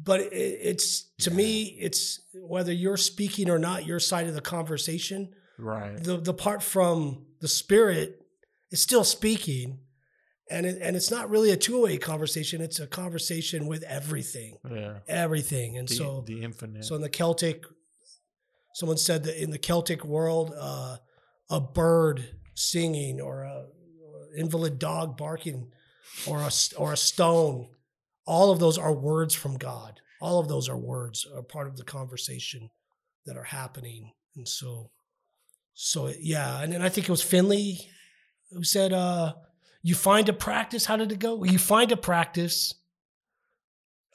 But it, it's to me, it's whether you're speaking or not, your side of the conversation. right. The the part from the spirit is still speaking, and it, and it's not really a two way conversation. It's a conversation with everything Yeah. everything. And The, so, the infinite. so in the Celtic, someone said that in the Celtic world, uh, a bird singing or a invalid dog barking or a, or a stone, all of those are words from God. All of those are words, are part of the conversation that are happening. And so, so yeah. And then I think it was Finley who said, uh, you find a practice. How did it go? You find a practice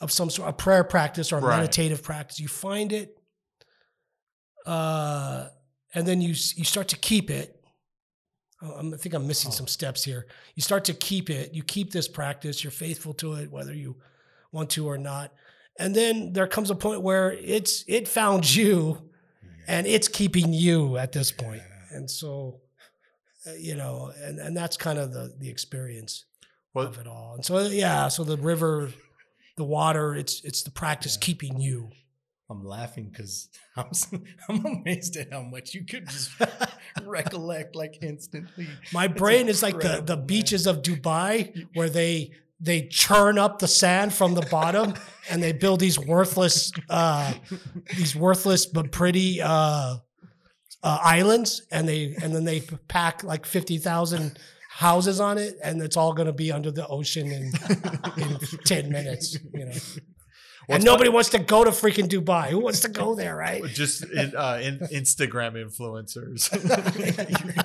of some sort, a prayer practice or a Right. meditative practice. You find it, uh, and then you you start to keep it. Oh, I'm- I think I'm missing Oh. some steps here. You start to keep it. You keep this practice. You're faithful to it, whether you want to or not. And then there comes a point where it's it found you, and it's keeping you at this point. Yeah. And so, you know, and and that's kind of the the experience Well- of it all. And so, yeah, so the river, the water, it's it's the practice Yeah. keeping you. I'm laughing because I'm I'm amazed at how much you could just recollect like instantly. My brain is like the the man. beaches of Dubai where they they churn up the sand from the bottom and they build these worthless uh these worthless but pretty uh, uh islands and they and then they pack like 50,000 houses on it and it's all going to be under the ocean in in 10 minutes, you know. and What's nobody wants to go to freaking Dubai. Who wants to go there, right? just in, uh, in Instagram influencers.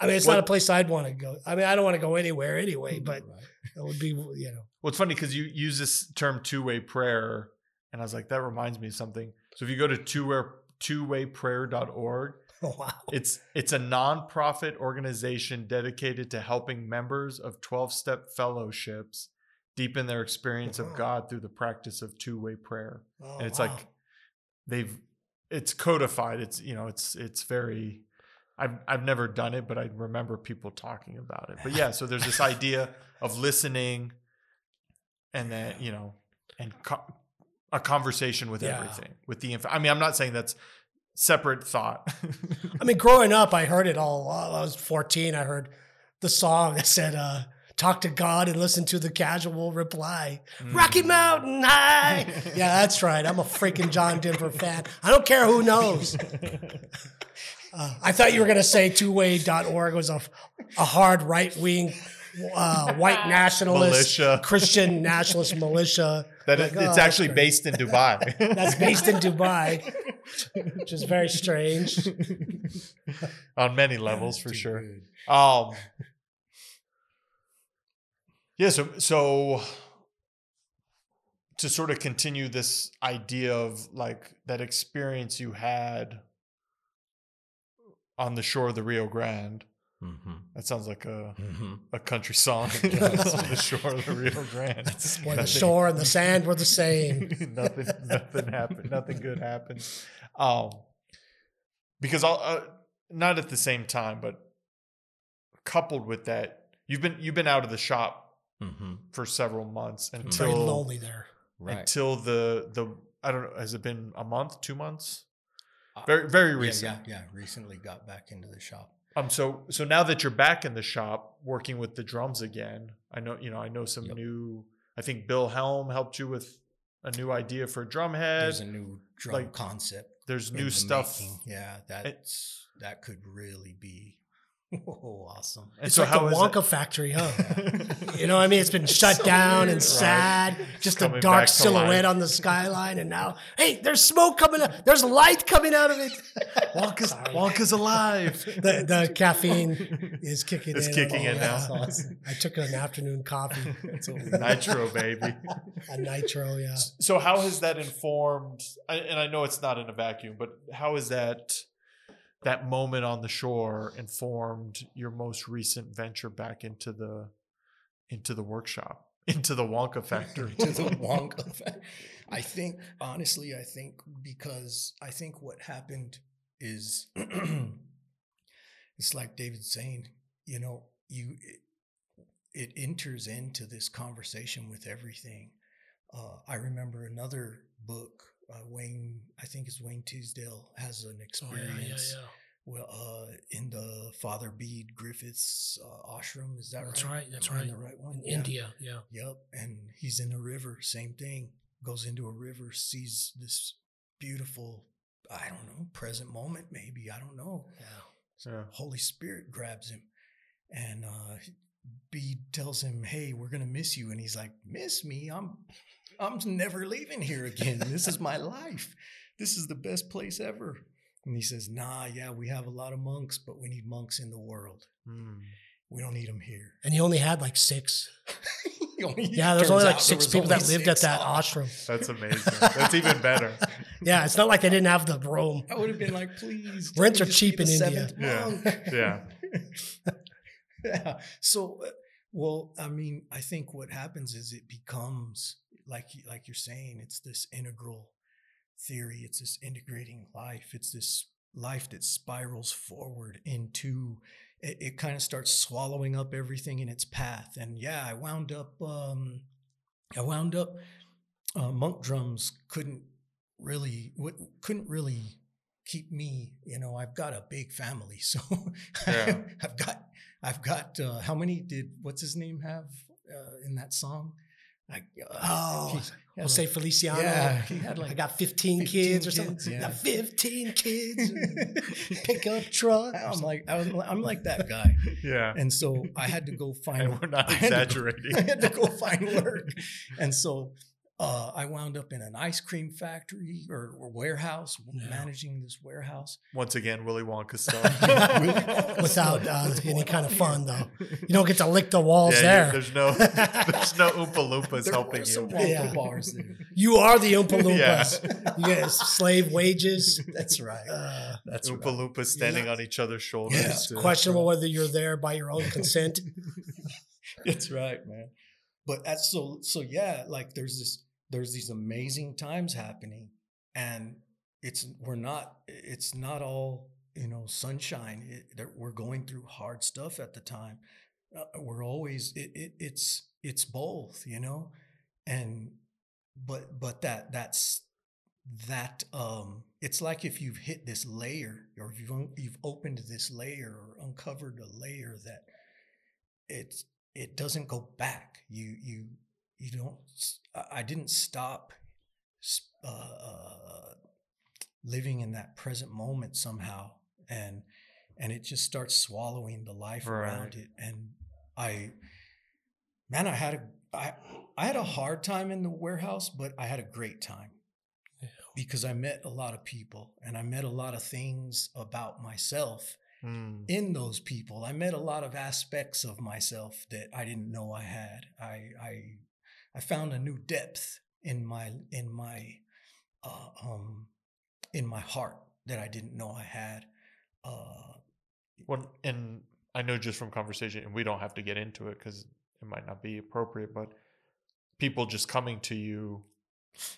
I mean, it's What- not a place I'd want to go. I mean, I don't want to go anywhere anyway, but it would be, you know. Well, it's funny because you use this term two way prayer, and I was like, that reminds me of something. So if you go to two way twowayprayer.org, Oh, wow. it's it's a nonprofit organization dedicated to helping members of 12 step fellowships deepen their experience of God through the practice of two way prayer. Oh, and it's wow. like they've it's codified. It's you know, it's it's very I've I've never done it, but I remember people talking about it. But yeah, so there's this idea of listening and then, you know, and co- a conversation with Yeah. everything, with the info. I mean, I'm not saying that's separate thought. I mean, growing up, I heard it all. I was 14, I heard the song that said, uh, talk to God and listen to the casual reply. Rocky Mm. Mountain High. yeah, that's right. I'm a freaking John Denver fan. I don't care who knows. Uh, I thought you were going to say twoway.org was a, a hard right wing uh, white nationalist, Militia. Christian nationalist militia. That Like, oh, it's actually based in Dubai. That's based in Dubai, which is very strange. on many levels for sure. Um, yeah, so so to sort of continue this idea of like that experience you had on the shore of the Rio Grande. Mhm. That sounds like a Mhm. a country song on the shore of the Rio Grande. Where the shore and the sand were the same. nothing nothing happened nothing good happened um because i'll uh, not at the same time but coupled with that you've been you've been out of the shop Mhm. for several months Very until lonely there. Right. until the the i don't know has it been a month two months Uh, very very yeah, yeah, yeah. Recently got back into the shop. Um so so now that you're back in the shop working with the drums again i know you know i know some Yep. new i think bill helm helped you with a new idea for a drum head There's a new drum like, concept. there's new the stuff making. Yeah, that's that could really be oh, awesome. It's so like how the Wonka factory, huh? You know what I mean? It's been shut down and Right. sad. Just a dark silhouette on the skyline. And now, hey, there's smoke coming out. There's light coming out of it. Wonka's, Sorry. Wonka's alive. The, the caffeine is kicking It's in. kicking in oh, now. Awesome. I took an afternoon coffee. Nitro, baby. A nitro, yeah. So, how has that informed? And I know it's not in a vacuum, but how has that that moment on the shore informed your most recent venture back into the into the workshop, into the Wonka factory? to the Wonka effect. I think honestly, I think because I think what happened is it's like David's saying, you know, you it, it enters into this conversation with everything. Uh, I remember another book, uh, Wayne, I think it's Wayne Teasdale, has an experience. Oh, experience yeah, yeah, well uh, in the Father Bede Griffiths uh, ashram. Is that That's right? right, that's Am right. The right one. In Yeah. India, yeah. Yep. And he's in a river, same thing. Goes into a river, sees this beautiful, I don't know, present moment, maybe. I don't know. Yeah. Yeah. Holy Spirit grabs him and uh Bede tells him, Hey, we're gonna miss you. And he's like, Miss me? I'm I'm never leaving here again. This is my life. This is the best place ever. And he says, Nah, yeah, we have a lot of monks, but we need monks in the world. Hmm. We don't need them here. And he only had like six. Only- Yeah, there's only like six people that lived at that Oh. ashram. That's amazing. That's even better. Yeah, it's not like they didn't have the room. I would have been like, please. Rents are cheap in India. seventh Yeah, yeah. yeah. So, uh, well, I mean, I think what happens is it becomes like like you're saying, it's this integral theory. It's this integrating life. It's this life that spirals forward into. It, it kind of starts swallowing up everything in its path. And yeah, I wound up. Um, I wound up. Uh, monk drums couldn't really w- couldn't really keep me you know i've got a big family so Yeah. i've got i've got uh, how many did what's his name have uh, in that song I, uh, Oh, he had Jose like- Feliciano. yeah he had like I got 15, 15 kids or kids, something. yeah. Got 15 kids. Pickup truck. i'm like I was, i'm like that guy Yeah. and so i had to go find And we're not I had go- exaggerating. I had to go find work. And so uh, I wound up in an ice cream factory or, or warehouse, Yeah. managing this warehouse. Once again, Willy Wonka stuff. Without uh, any kind of fun, though. You don't get to lick the walls Yeah, there. you- there's no there's no Oompa Loompas There helping were some you. Wonka Yeah. bars there. You are the Oompa Yeah. Loompas. You get slave wages. That's right. Uh, That's Oompa right. Loompas standing Yeah. on each other's shoulders. Yeah. it's too. questionable whether you're there by your own consent. That's right, man. But that's so so yeah, like there's this there's these amazing times happening and it's we're not it's not all, you know, sunshine. It, we're going through hard stuff at the time. Uh, we're always it, it it's it's both, you know? And but but that that's that um it's like if you've hit this layer or if you've un- you've opened this layer or uncovered a layer that it's it doesn't go back you you you don't i didn't stop uh, uh living in that present moment somehow and and it just starts swallowing the life around it and i man i had a i i had a hard time in the warehouse but i had a great time because i met a lot of people and i met a lot of things about myself Mm. in those people. I met a lot of aspects of myself that I didn't know I had. I I, I found a new depth in my in my uh, um in my heart that I didn't know I had. Uh, Well, and I know just from conversation, and we don't have to get into it because it might not be appropriate, but people just coming to you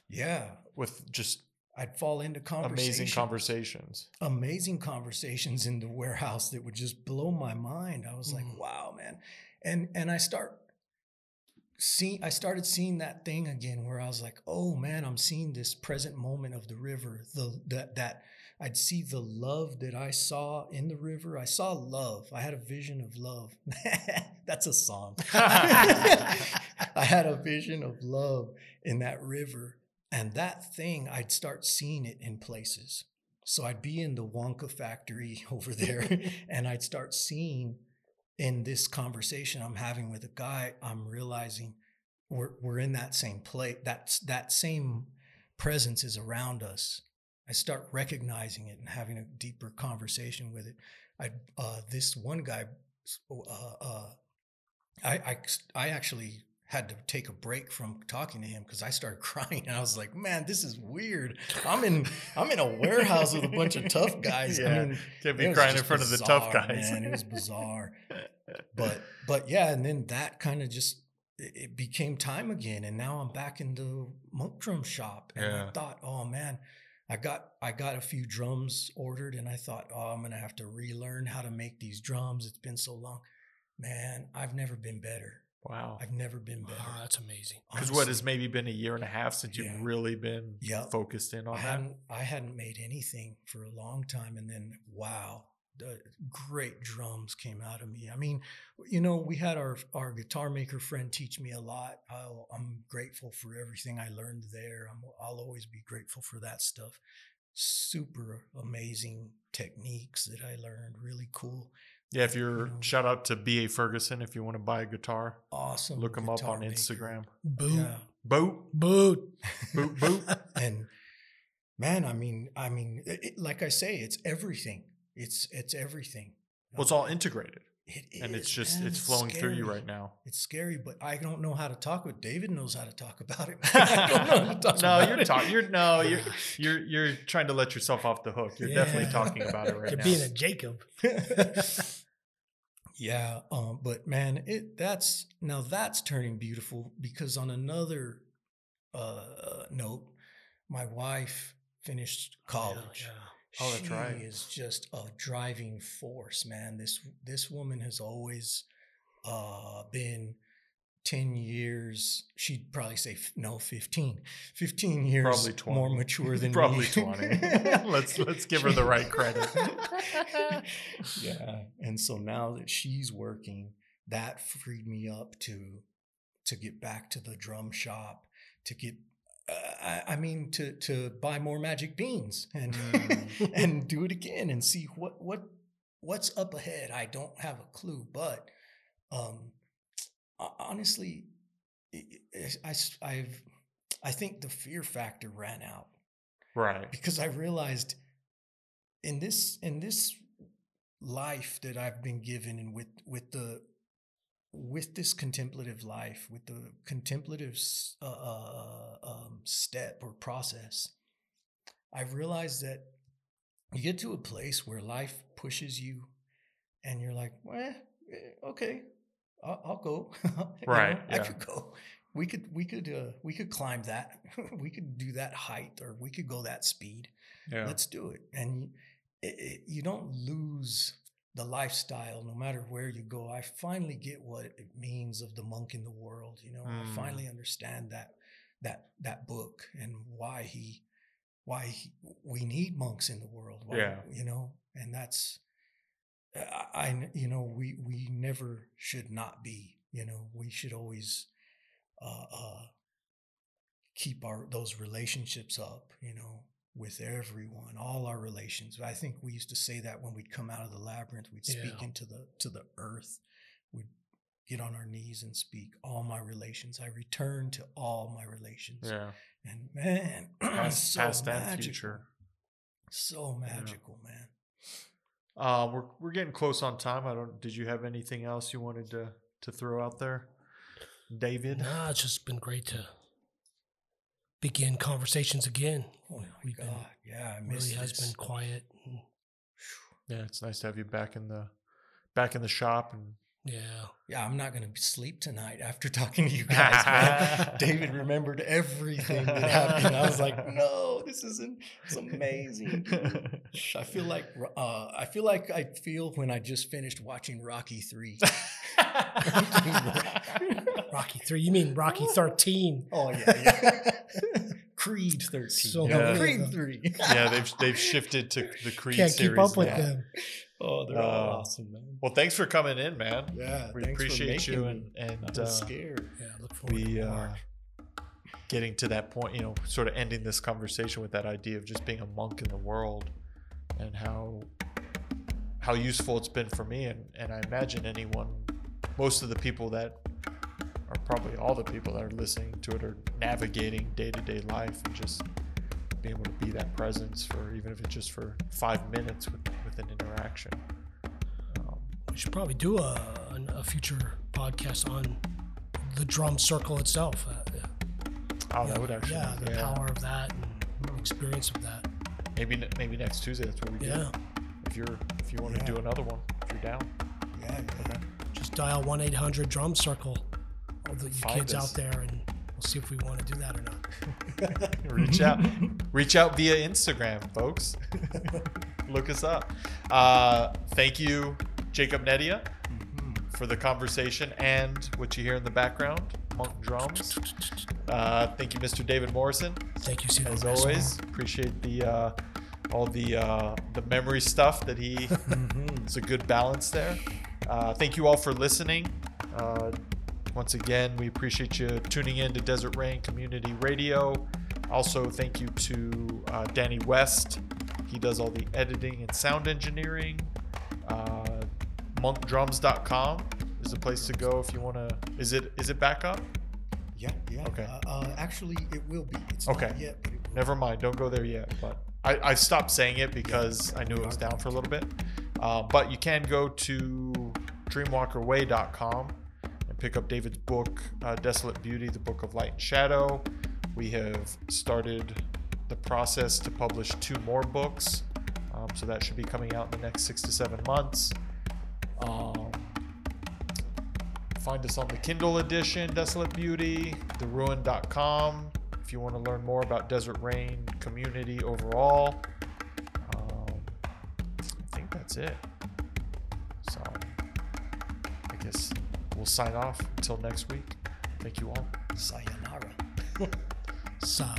yeah, with just I'd fall into conversations. amazing conversations. amazing conversations in the warehouse that would just blow my mind. I was like, Mhm. wow, man. And and I start see I started seeing that thing again where I was like, oh man, I'm seeing this present moment of the river. The that that I'd see the love that I saw in the river. I saw love. I had a vision of love. That's a song. I had a vision of love in that river. And that thing, I'd start seeing it in places. So I'd be in the Wonka factory over there and I'd start seeing in this conversation I'm having with a guy, I'm realizing we're we're in that same place. That's that same presence is around us. I start recognizing it and having a deeper conversation with it. I uh, this one guy, uh, uh, I, I I actually had to take a break from talking to him because I started crying and I was like, man, this is weird. I'm in I'm in a warehouse with a bunch of tough guys. I mean, Can't be crying in front of the tough guys. Man, it was bizarre. but but yeah, and then that kind of just it it became time again, and now I'm back in the monk drum shop, and Yeah. I thought, oh man, I got I got a few drums ordered, and I thought, oh, I'm gonna have to relearn how to make these drums. It's been so long, man. I've never been better. Wow. I've never been better. Oh, that's amazing. Because what has maybe been a year and a half since Yeah. you've really been Yep. focused in on I that? hadn't I hadn't made anything for a long time, and then wow, the great drums came out of me. I mean, you know, we had our our guitar maker friend teach me a lot. I'll, I'm grateful for everything I learned there. I'm, I'll always be grateful for that stuff. Super amazing techniques that I learned. Really cool, Yeah, if you're know. shout out to B.A. Ferguson if you want to buy a guitar, awesome. look him up on maker. Instagram. Boot. Yeah. Boat, Boot. boot, boot. and man i mean i mean it, it- like i say it's everything it's it's everything Well, it's all integrated, it and it's just man, it's flowing through you right now. it's scary but i don't know how to talk with david knows how to talk about it I don't how to talk no, about you're it. talking. You're no, you're you're you're trying to let yourself off the hook. You're definitely talking about it right You're now. being a Jacob. Yeah um but man it that's now that's turning beautiful because on another uh note my wife finished college Yeah, Oh, that's she right. is just a driving force, man. This this woman has always uh, been 10 years. She'd probably say no, 15. 15 years Probably 20. more mature than Probably me. 20. let's let's give her the right credit. yeah. And so now that she's working, that freed me up to to get back to the drum shop, to get uh, I, I mean to to buy more magic beans and Mm. and do it again and see what what what's up ahead. I don't have a clue, but um honestly I- I- I s- I've I think the fear factor ran out Right. because I realized in this in this life that I've been given and with with the with this contemplative life with the contemplative uh, uh, um, step or process I've realized that you get to a place where life pushes you and you're like well okay I'll, I'll go Right, I yeah. could go we could we could uh, we could climb that we could do that height or we could go that speed Yeah. let's do it and you, it, it, you don't lose the lifestyle no matter where you go i finally get what it means of the monk in the world you know Mm. i finally understand that that that book and why he why he, we need monks in the world why, Yeah. you know and that's I, you know we we never should not be you know we should always uh uh keep our those relationships up you know with everyone all our relations i think we used to say that when we'd come out of the labyrinth we'd speak Yeah. into the to the earth we'd get on our knees and speak all my relations i return to all my relations yeah. and man Past, so past and magical. future. so magical man Uh, we're we're getting close on time. I don't. Did you have anything else you wanted to to throw out there, David? Nah, it's just been great to begin conversations again. oh my We've been- god yeah i miss really has been quiet. Yeah, it's nice to have you back in the back in the shop and Yeah. Yeah, I'm not going to sleep tonight after talking to you guys. David remembered everything that happened. I was like, no, this isn't. It's amazing. I feel like uh, I feel like I feel when I just finished watching Rocky Three. Rocky 3. You mean Rocky 13? oh yeah, yeah. Creed thirteen. So no, many of Creed them. three. yeah, they've they've shifted to the Creed Can't series. keep up with now. them. Oh, they're all Uh, awesome, man. Well, thanks for coming in, man. Yeah, we appreciate you and and I was uh, scared. Yeah, look forward we to uh, getting to that point. You know, sort of ending this conversation with that idea of just being a monk in the world and how how useful it's been for me and and I imagine anyone, most of the people that are probably all the people that are listening to it are navigating day to day life and just being able to be that presence for even if it's just for five minutes with, with an interaction. Um, we should probably do a, a future podcast on the drum circle itself. Uh, oh, yeah, that would actually, yeah, the power of that and experience of that. Maybe maybe next Tuesday. That's what we do. Yeah, If you're if you want to do another one, if you're down. Yeah, yeah. just dial one eight hundred drum circle. All the you kids us. out there, and we'll see if we want to do that or not. reach out reach out via instagram folks look us up uh, thank you Jacob Neria for the conversation and what you hear in the background monk drums uh, thank you mr david morrison Thank you, Cedar as always appreciate the uh, all the uh, the memory stuff that he Mhm. it's a good balance there. Uh, thank you all for listening. Uh, once again, we appreciate you tuning in to Desert Rain Community Radio. Also, thank you to uh, Danny West. He does all the editing and sound engineering. Uh, monkdrums.com is the place to go if you want to. Is it is it back up? Yeah, yeah. Okay. Uh, uh, actually, it will be. It's Okay. not yet, it. Never mind. Don't go there yet. But I, I stopped saying it because I knew it was down for a little bit. Uh, but you can go to dreamwalkerway.com and pick up David's book, uh, Desolate Beauty, the Book of Light and Shadow. We have started the process to publish two more books. Um, so that should be coming out in the next six to seven months. Um, find us on the Kindle edition, Desolate Beauty, theruin.com if you want to learn more about Desert Rain community overall. Um, I think that's it. So I guess we'll sign off until next week. Thank you all. Sayonara. Sa-